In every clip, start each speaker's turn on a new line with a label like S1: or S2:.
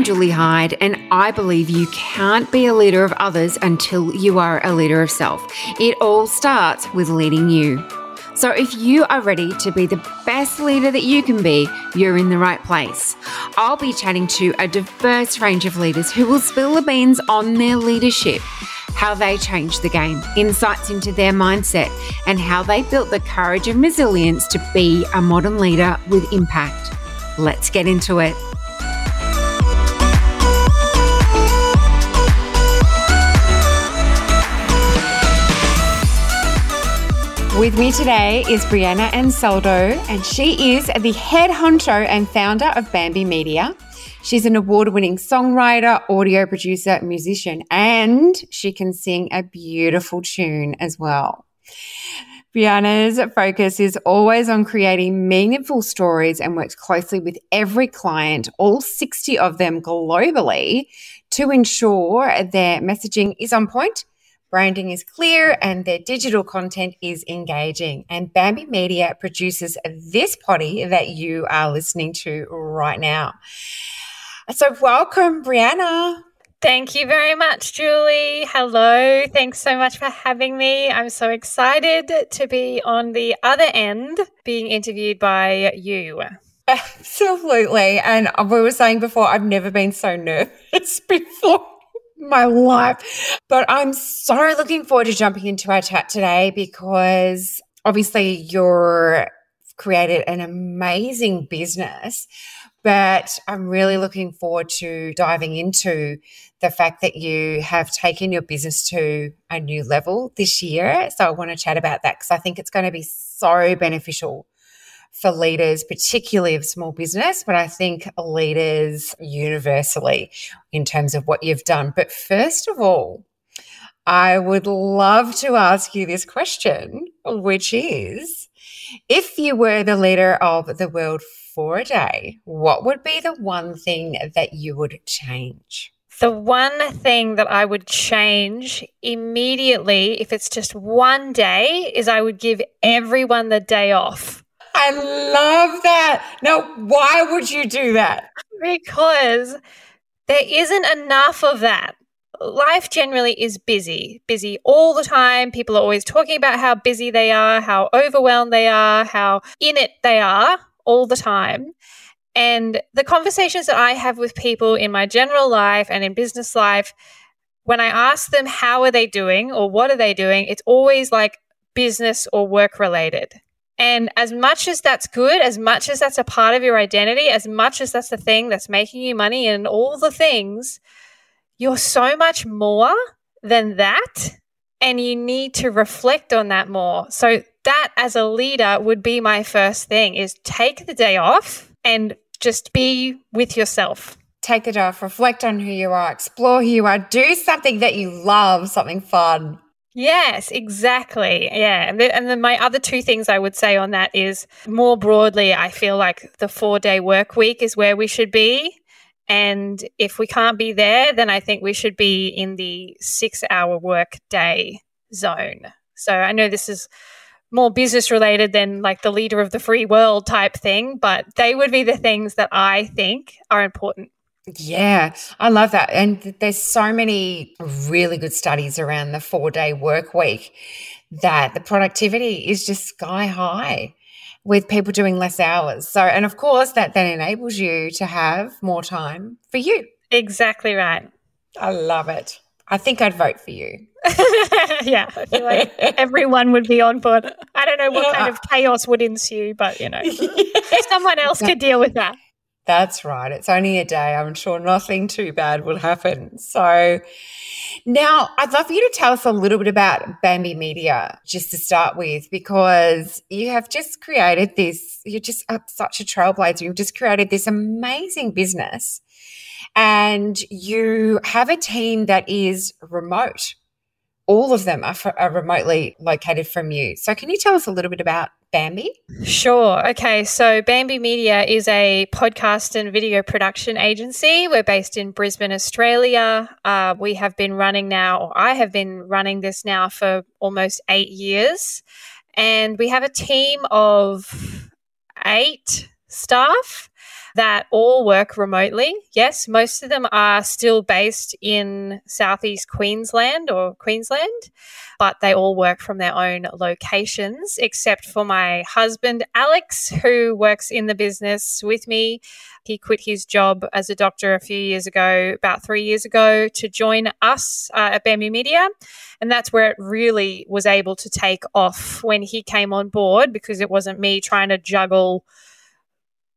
S1: I'm Julie Hyde, and I believe you can't be a leader of others until you are a leader of self. It all starts with leading you. So, if you are ready to be the best leader that you can be, you're in the right place. I'll be chatting to a diverse range of leaders who will spill the beans on their leadership, how they changed the game, insights into their mindset, and how they built the courage and resilience to be a modern leader with impact. Let's get into it. With me today is Brianna Ansaldo, and she is the head honcho and founder of Bamby Media. She's an award winning songwriter, audio producer, musician, and she can sing a beautiful tune as well. Brianna's focus is always on creating meaningful stories and works closely with every client, all 60 of them globally, to ensure their messaging is on point branding is clear and their digital content is engaging. And Bamby Media produces this potty that you are listening to right now. So, welcome, Brianna.
S2: Thank you very much, Julie. Hello. Thanks so much for having me. I'm so excited to be on the other end being interviewed by you.
S1: Absolutely. And we were saying before, I've never been so nervous before my life. But I'm so looking forward to jumping into our chat today because obviously you're created an amazing business. But I'm really looking forward to diving into the fact that you have taken your business to a new level this year. So I want to chat about that because I think it's going to be so beneficial for leaders, particularly of small business, but I think leaders universally in terms of what you've done. But first of all, I would love to ask you this question, which is if you were the leader of the world for a day, what would be the one thing that you would change?
S2: The one thing that I would change immediately, if it's just one day, is I would give everyone the day off.
S1: I love that. Now, why would you do that?
S2: Because there isn't enough of that. Life generally is busy, busy all the time. People are always talking about how busy they are, how overwhelmed they are, how in it they are all the time. And the conversations that I have with people in my general life and in business life, when I ask them how are they doing or what are they doing, it's always like business or work related. And as much as that's good, as much as that's a part of your identity, as much as that's the thing that's making you money and all the things, you're so much more than that. And you need to reflect on that more. So that as a leader would be my first thing is take the day off and just be with yourself.
S1: Take the day off, reflect on who you are, explore who you are, do something that you love, something fun.
S2: Yes, exactly. Yeah. And, and then my other two things I would say on that is more broadly, I feel like the four day work week is where we should be. And if we can't be there, then I think we should be in the six hour work day zone. So I know this is more business related than like the leader of the free world type thing, but they would be the things that I think are important.
S1: Yeah, I love that. And there's so many really good studies around the four day work week that the productivity is just sky high with people doing less hours. So, and of course, that then enables you to have more time for you.
S2: Exactly right.
S1: I love it. I think I'd vote for you.
S2: yeah, I feel like everyone would be on board. I don't know what kind of chaos would ensue, but you know, someone else could deal with that.
S1: That's right. It's only a day. I'm sure nothing too bad will happen. So, now I'd love for you to tell us a little bit about Bamby Media, just to start with, because you have just created this, you're just such a trailblazer. You've just created this amazing business and you have a team that is remote. All of them are, are remotely located from you. So, can you tell us a little bit about Bamby?
S2: Sure. Okay. So, Bamby Media is a podcast and video production agency. We're based in Brisbane, Australia. Uh, we have been running now, or I have been running this now for almost eight years. And we have a team of eight staff that all work remotely. Yes, most of them are still based in southeast Queensland or Queensland, but they all work from their own locations, except for my husband, Alex, who works in the business with me. He quit his job as a doctor a few years ago, about three years ago, to join us uh, at Bamby Media. And that's where it really was able to take off when he came on board because it wasn't me trying to juggle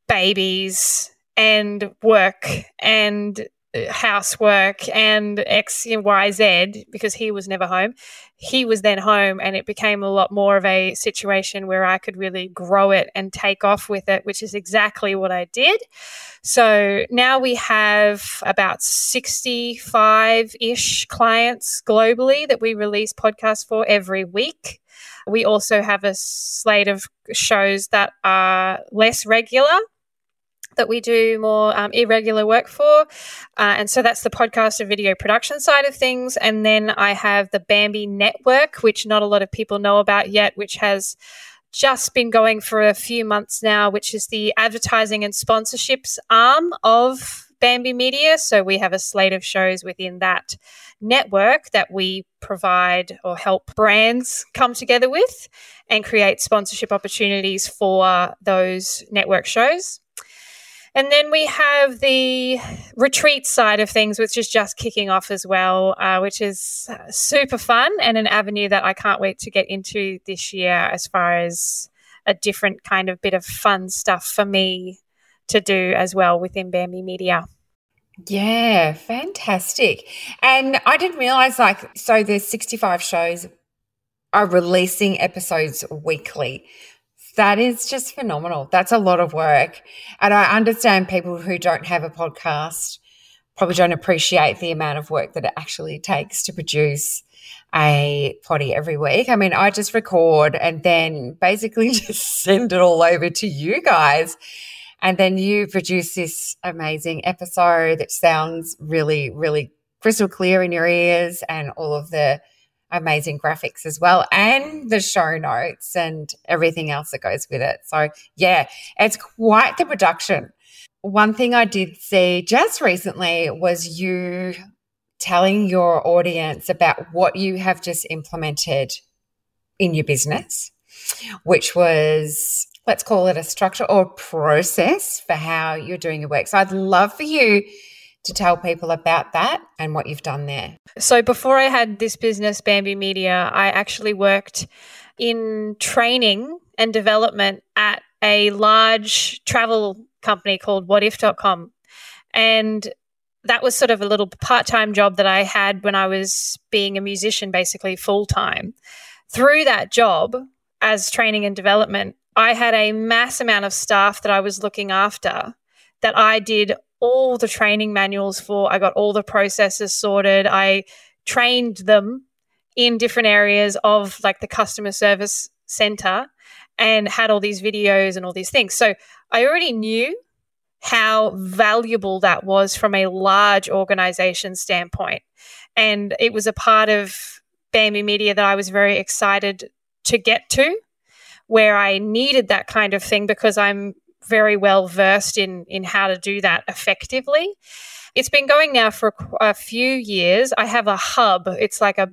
S2: babies and work and uh, housework and X and Y Z because he was never home. He was then home, and it became a lot more of a situation where I could really grow it and take off with it, which is exactly what I did. So now we have about 65 ish clients globally that we release podcasts for every week. We also have a slate of shows that are less regular that we do more um, irregular work for. Uh, and so that's the podcast and video production side of things. And then I have the Bamby Network, which not a lot of people know about yet, which has just been going for a few months now, which is the advertising and sponsorships arm of Bamby Media. So we have a slate of shows within that network that we provide or help brands come together with and create sponsorship opportunities for those network shows. And then we have the retreat side of things, which is just kicking off as well, uh, which is super fun and an avenue that I can't wait to get into this year as far as a different kind of bit of fun stuff for me to do as well within Bamby Media.
S1: Yeah, fantastic. And I didn't realize like so there's 65 shows are releasing episodes weekly. That is just phenomenal. That's a lot of work. And I understand people who don't have a podcast probably don't appreciate the amount of work that it actually takes to produce a potty every week. I mean, I just record and then basically just send it all over to you guys. And then you produce this amazing episode that sounds really, really crystal clear in your ears and all of the amazing graphics as well and the show notes and everything else that goes with it. So, yeah, it's quite the production. One thing I did see just recently was you telling your audience about what you have just implemented in your business, which was let's call it a structure or process for how you're doing your work. So I'd love for you to tell people about that and what you've done there.
S2: So, before I had this business, Bamby Media, I actually worked in training and development at a large travel company called wotif.com. And that was sort of a little part time job that I had when I was being a musician, basically full time. Through that job as training and development, I had a mass amount of staff that I was looking after that I did all the training manuals for. I got all the processes sorted. I trained them in different areas of like the customer service center and had all these videos and all these things. So I already knew how valuable that was from a large organization standpoint. And it was a part of Bamby Media that I was very excited to get to, where I needed that kind of thing because I'm very well versed in in how to do that effectively. It's been going now for a few years. I have a hub. It's like a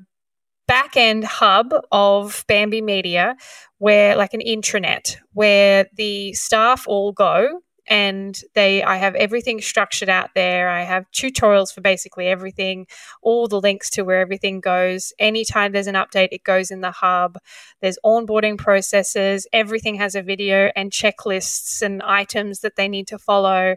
S2: back end hub of Bamby Media, where like an intranet, where the staff all go and they I have everything structured out there. I have tutorials for basically everything, all the links to where everything goes. Anytime there's an update, it goes in the hub. There's onboarding processes, everything has a video and checklists and items that they need to follow.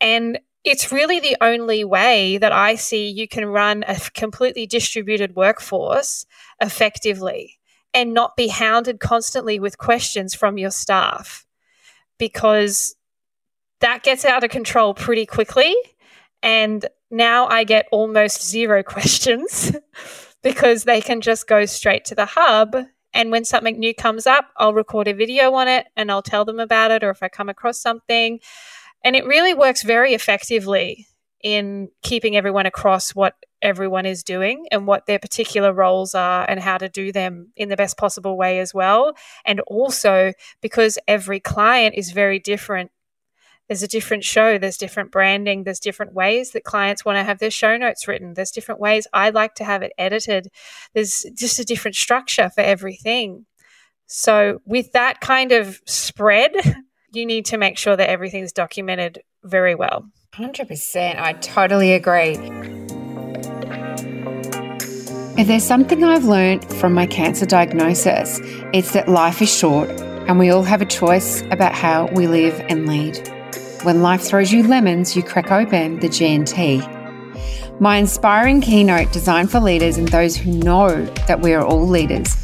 S2: And it's really the only way that I see you can run a completely distributed workforce effectively and not be hounded constantly with questions from your staff because that gets out of control pretty quickly. And now I get almost zero questions because they can just go straight to the hub. And when something new comes up, I'll record a video on it and I'll tell them about it, or if I come across something. And it really works very effectively in keeping everyone across what everyone is doing and what their particular roles are and how to do them in the best possible way as well. And also because every client is very different there's a different show, there's different branding, there's different ways that clients want to have their show notes written, there's different ways I like to have it edited. There's just a different structure for everything. So, with that kind of spread, you need to make sure that everything's documented very well.
S1: 100%. I totally agree. If there's something I've learned from my cancer diagnosis, it's that life is short and we all have a choice about how we live and lead. When life throws you lemons, you crack open the G&T. My inspiring keynote designed for leaders and those who know that we are all leaders.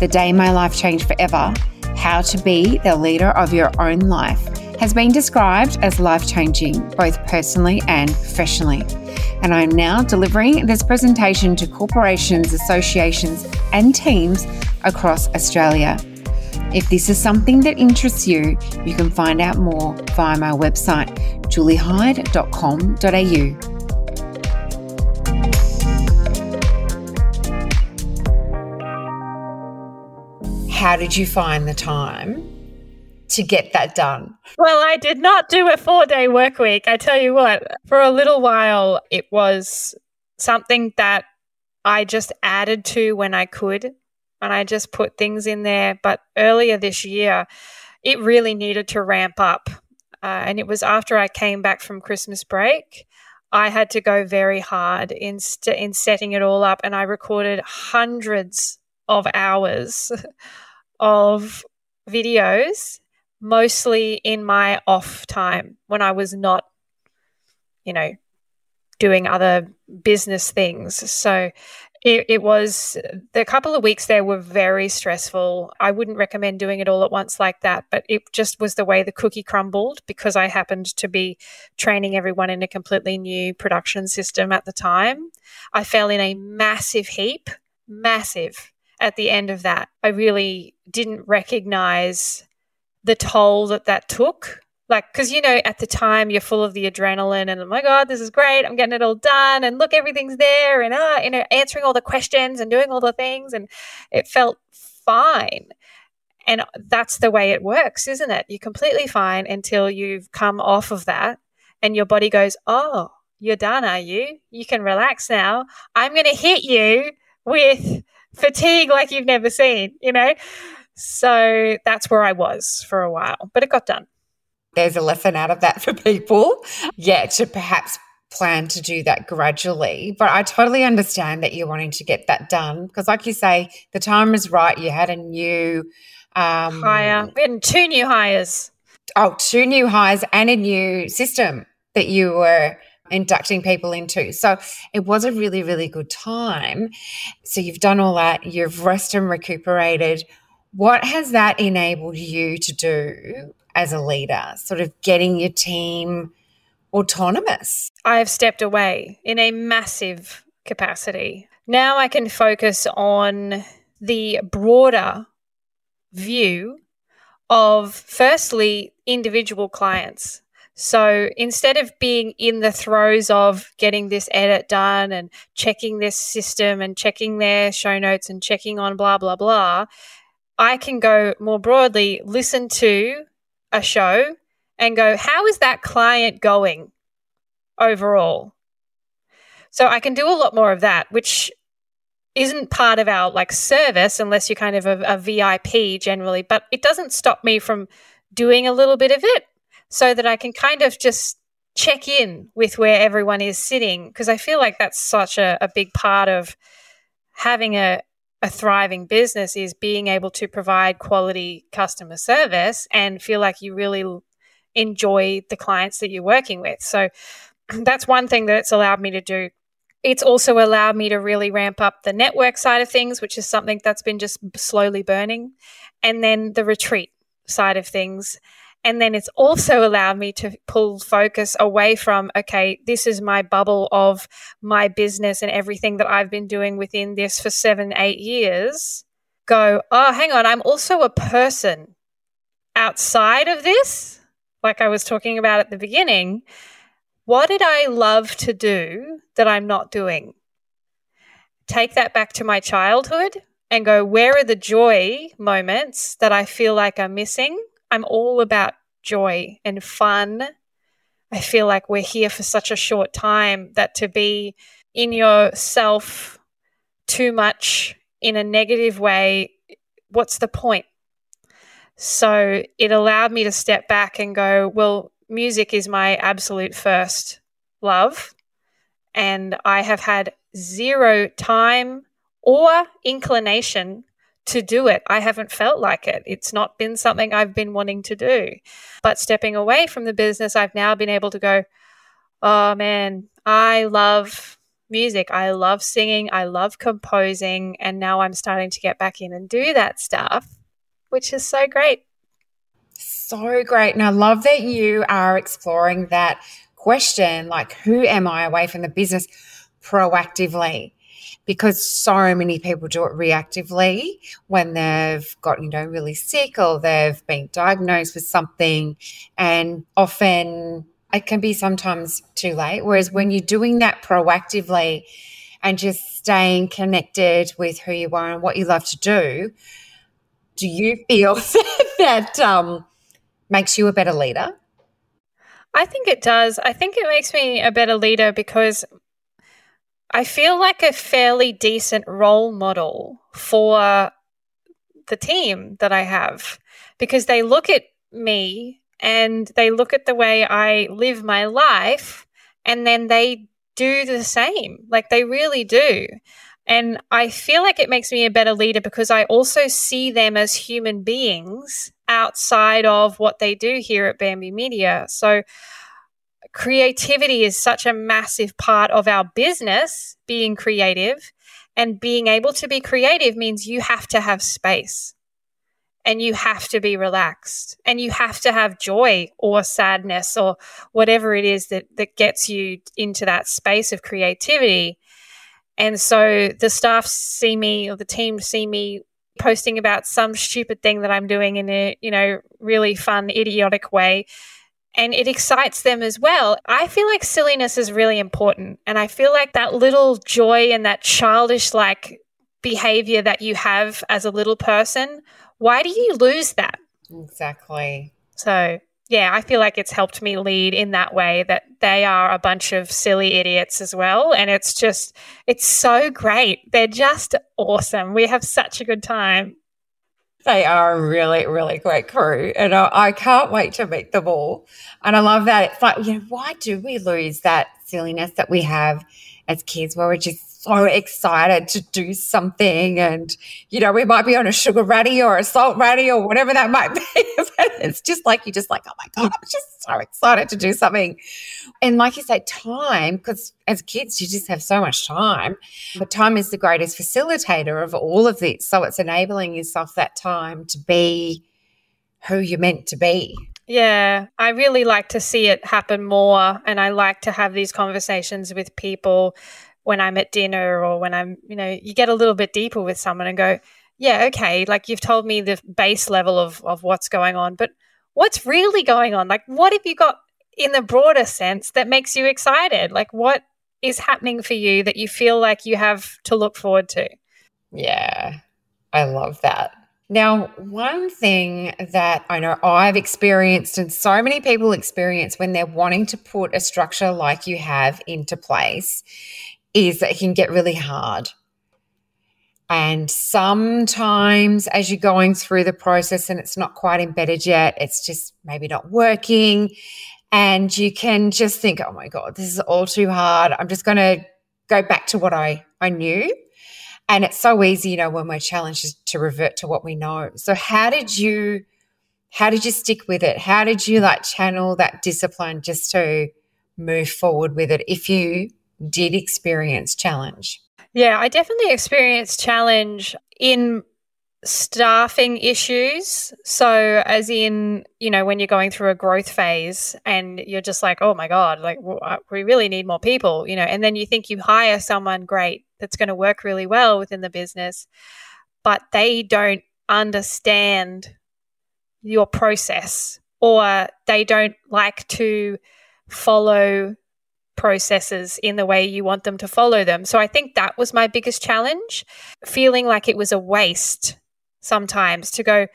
S1: The day my life changed forever, how to be the leader of your own life, has been described as life changing, both personally and professionally. And I'm now delivering this presentation to corporations, associations, and teams across Australia. If this is something that interests you, you can find out more via my website, juliehyde.com.au. How did you find the time to get that done?
S2: Well, I did not do a four day work week. I tell you what, for a little while, it was something that I just added to when I could and I just put things in there. But earlier this year, it really needed to ramp up. Uh, and it was after I came back from Christmas break. I had to go very hard in st- in setting it all up, and I recorded hundreds of hours of videos, mostly in my off time when I was not, you know, doing other business things. So it, it, was the couple of weeks there were very stressful. I wouldn't recommend doing it all at once like that, but it just was the way the cookie crumbled because I happened to be training everyone in a completely new production system at the time. I fell in a massive heap, massive at the end of that. I really didn't recognize the toll that that took like because you know at the time you're full of the adrenaline and oh my god this is great. I'm getting it all done. And look everything's there. And uh, you know answering all the questions and doing all the things. And it felt fine. And that's the way it works isn't it? You're completely fine until you've come off of that and your body goes oh you're done are you? You can relax now. I'm going to hit you with fatigue like you've never seen you know? So that's where i was for a while but it got done
S1: there's a lesson out of that for people. Yeah, to perhaps plan to do that gradually. But I totally understand that you're wanting to get that done because, like you say, the time is right. You had a new
S2: um, hire, we had two new hires.
S1: Oh, two new hires and a new system that you were inducting people into. So it was a really, really good time. So you've done all that, you've rested and recuperated. What has that enabled you to do as a leader, sort of getting your team autonomous?
S2: I have stepped away in a massive capacity. Now I can focus on the broader view of firstly individual clients. So instead of being in the throes of getting this edit done and checking this system and checking their show notes and checking on blah, blah, blah, I can go more broadly, listen to a show and go, how is that client going overall? So I can do a lot more of that, which isn't part of our like service unless you're kind of a, a VIP generally, but it doesn't stop me from doing a little bit of it so that I can kind of just check in with where everyone is sitting because I feel like that's such a, a big part of having a, a thriving business is being able to provide quality customer service and feel like you really enjoy the clients that you're working with. So that's one thing that it's allowed me to do. It's also allowed me to really ramp up the network side of things, which is something that's been just slowly burning, and then the retreat side of things and then it's also allowed me to pull focus away from, okay, this is my bubble of my business and everything that I've been doing within this for seven, eight years. Go, oh, hang on, I'm also a person outside of this, like I was talking about at the beginning. What did I love to do that I'm not doing? Take that back to my childhood and go, where are the joy moments that I feel like I'm missing? I'm all about joy and fun I feel like we're here for such a short time that to be in yourself too much in a negative way, what's the point? So it allowed me to step back and go, well, music is my absolute first love. And I have had zero time or inclination to do it. I haven't felt like it. It's not been something I've been wanting to do. But stepping away from the business, I've now been able to go, oh man, I love music. I love singing. I love composing. And now I'm starting to get back in and do that stuff, which is so great.
S1: So great. And I love that you are exploring that question like, who am I away from the business proactively? Because so many people do it reactively when they've got, you know, really sick or they've been diagnosed with something. And often it can be sometimes too late. Whereas when you're doing that proactively and just staying connected with who you are and what you love to do, do you feel that um, makes you a better leader?
S2: I think it does. I think it makes me a better leader because I feel like a fairly decent role model for the team that I have because they look at me and they look at the way I live my life and then they do the same. Like they really do. And I feel like it makes me a better leader because I also see them as human beings outside of what they do here at Bamby Media. So creativity is such a massive part of our business, being creative. And being able to be creative means you have to have space and you have to be relaxed and you have to have joy or sadness or whatever it is that, that gets you into that space of creativity. And so the staff see me or the team see me posting about some stupid thing that I'm doing in a, you know, really fun, idiotic way. And it excites them as well. I feel like silliness is really important. And I feel like that little joy and that childish like behavior that you have as a little person why do you lose that?
S1: Exactly.
S2: So, yeah, I feel like it's helped me lead in that way that they are a bunch of silly idiots as well. And it's just, it's so great. They're just awesome. We have such a good time.
S1: They are a really, really great crew. And I, I can't wait to meet them all. And I love that. It's like, you know, why do we lose that silliness that we have as kids where we're just so excited to do something. And, you know, we might be on a sugar ruddy or a salt ruddy or whatever that might be. it's just like, you're just like, oh my God, I'm just so excited to do something. And like you say, time, because as kids, you just have so much time. But time is the greatest facilitator of all of this. So it's enabling yourself that time to be who you're meant to be.
S2: Yeah, I really like to see it happen more. And I like to have these conversations with people when I'm at dinner or when I'm, you know, you get a little bit deeper with someone and go, yeah, okay, like you've told me the base level of, of what's going on, but what's really going on? Like, what have you got in the broader sense that makes you excited? Like, what is happening for you that you feel like you have to look forward to?
S1: Yeah, I love that. Now, one thing that I know I've experienced and so many people experience when they're wanting to put a structure like you have into place is that it can get really hard. And sometimes, as you're going through the process and it's not quite embedded yet, it's just maybe not working. And you can just think, oh my God, this is all too hard. I'm just going to go back to what I, I knew. And it's so easy, you know, when we're challenged to revert to what we know. So, how did you? How did you stick with it? How did you like channel that discipline just to move forward with it if you did experience challenge?
S2: Yeah, I definitely experienced challenge in staffing issues. So, as in, you know, when you're going through a growth phase and you're just like, oh my God, like uh, we really need more people, you know, and then you think you hire someone great that's going to work really well within the business, but they don't understand your process or they don't like to follow processes in the way you want them to follow them. So I think that was my biggest challenge, feeling like it was a waste sometimes to go,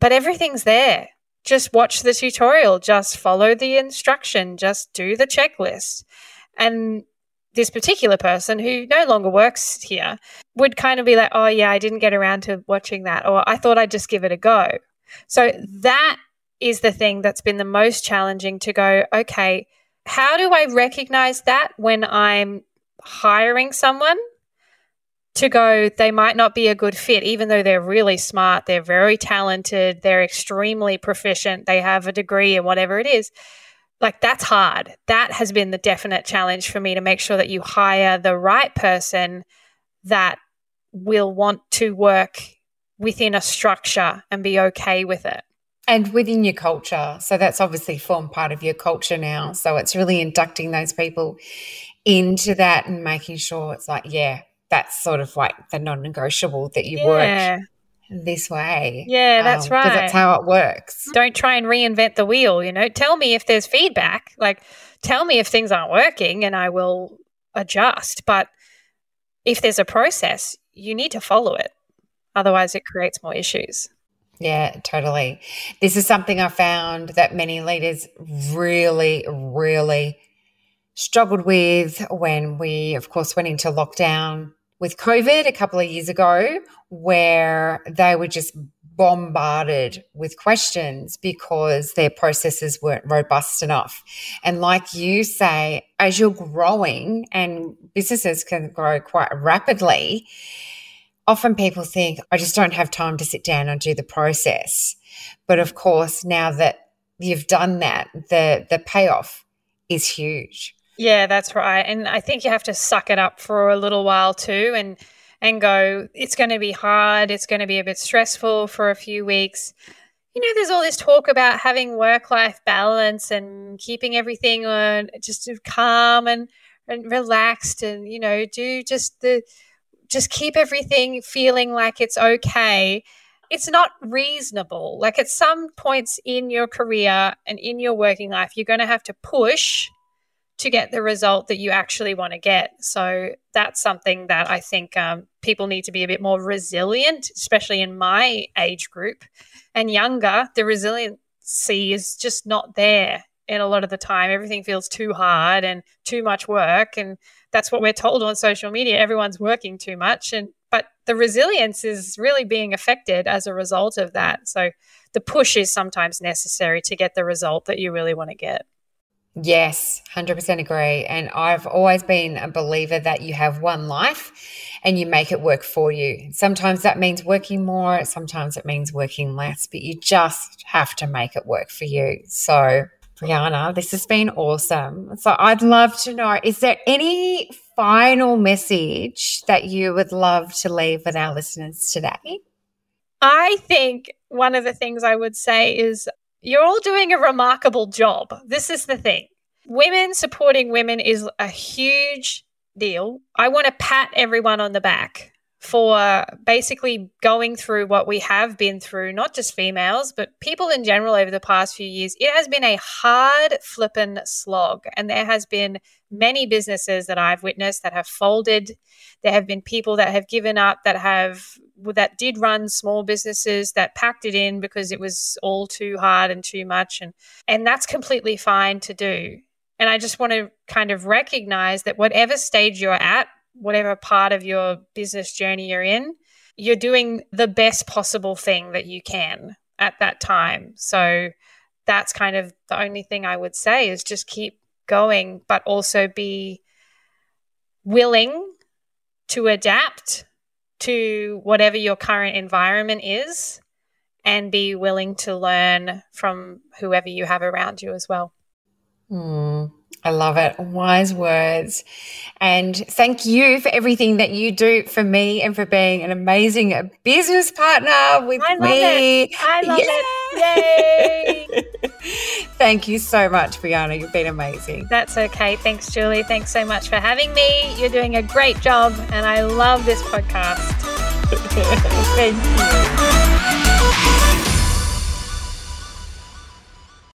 S2: but everything's there. just watch the tutorial, just follow the instruction, just do the checklist. And this particular person who no longer works here would kind of be like, oh, yeah, I didn't get around to watching that, or I thought I'd just give it a go. So that is the thing that's been the most challenging to go, okay, how do I recognize that when I'm hiring someone to go, they might not be a good fit, even though they're really smart, they're very talented, they're extremely proficient, they have a degree and whatever it is. Like, that's hard. That has been the definite challenge for me to make sure that you hire the right person that will want to work within a structure and be okay with it.
S1: And within your culture. So that's obviously formed part of your culture now. So it's really inducting those people into that and making sure it's like, yeah, that's sort of like the non negotiable that you yeah. work this way.
S2: Yeah, that's um, right.
S1: That's how it works.
S2: Don't try and reinvent the wheel, you know. Tell me if there's feedback. Like tell me if things aren't working and I will adjust. But if there's a process, you need to follow it. Otherwise it creates more issues.
S1: Yeah, totally. This is something I found that many leaders really, really struggled with when we, of course, went into lockdown with COVID a couple of years ago, where they were just bombarded with questions because their processes weren't robust enough. And like you say, as you're growing and businesses can grow quite rapidly, often people think, I just don't have time to sit down and do the process. But of course, now that you've done that, the the payoff is huge.
S2: Yeah, that's right. And I think you have to suck it up for a little while too and and go, it's going to be hard, it's going to be a bit stressful for a few weeks. You know, there's all this talk about having work life balance and keeping everything on just calm and, and relaxed and, you know, do just the just keep everything feeling like it's okay it's not reasonable. Like at some points in your career and in your working life, you're going to have to push to get the result that you actually want to get. So that's something that I think um, people need to be a bit more resilient, especially in my age group and younger. The resiliency is just not there in a lot of the time. Everything feels too hard and too much work. And that's what we're told on social media. Everyone's working too much. And but the resilience is really being affected as a result of that. So the push is sometimes necessary to get the result that you really want to get.
S1: Yes, 100% agree. And I've always been a believer that you have one life and you make it work for you. Sometimes that means working more, sometimes it means working less, but you just have to make it work for you. So, Brianna, this has been awesome. So, I'd love to know is there any final message that you would love to leave with our listeners today?
S2: I think one of the things I would say is you're all doing a remarkable job. This is the thing. Women supporting women is a huge deal. I want to pat everyone on the back for basically going through what we have been through, not just females, but people in general over the past few years. It has been a hard flippin' slog. And there has been many businesses that I've witnessed that have folded. There have been people that have given up, that have that did run small businesses that packed it in because it was all too hard and too much and and that's completely fine to do. And I just want to kind of recognize that whatever stage you're at, whatever part of your business journey you're in, you're doing the best possible thing that you can at that time. So that's kind of the only thing I would say is just keep going, but also be willing to adapt to whatever your current environment is and be willing to learn from whoever you have around you as well.
S1: Mm, I love it. Wise words. And thank you for everything that you do for me and for being an amazing business partner with
S2: I
S1: me.
S2: It. I love it. Yay.
S1: thank you so much, Brianna. You've been amazing.
S2: That's okay. Thanks, Julie. Thanks so much for having me. You're doing a great job, and I love this podcast.
S1: thank you.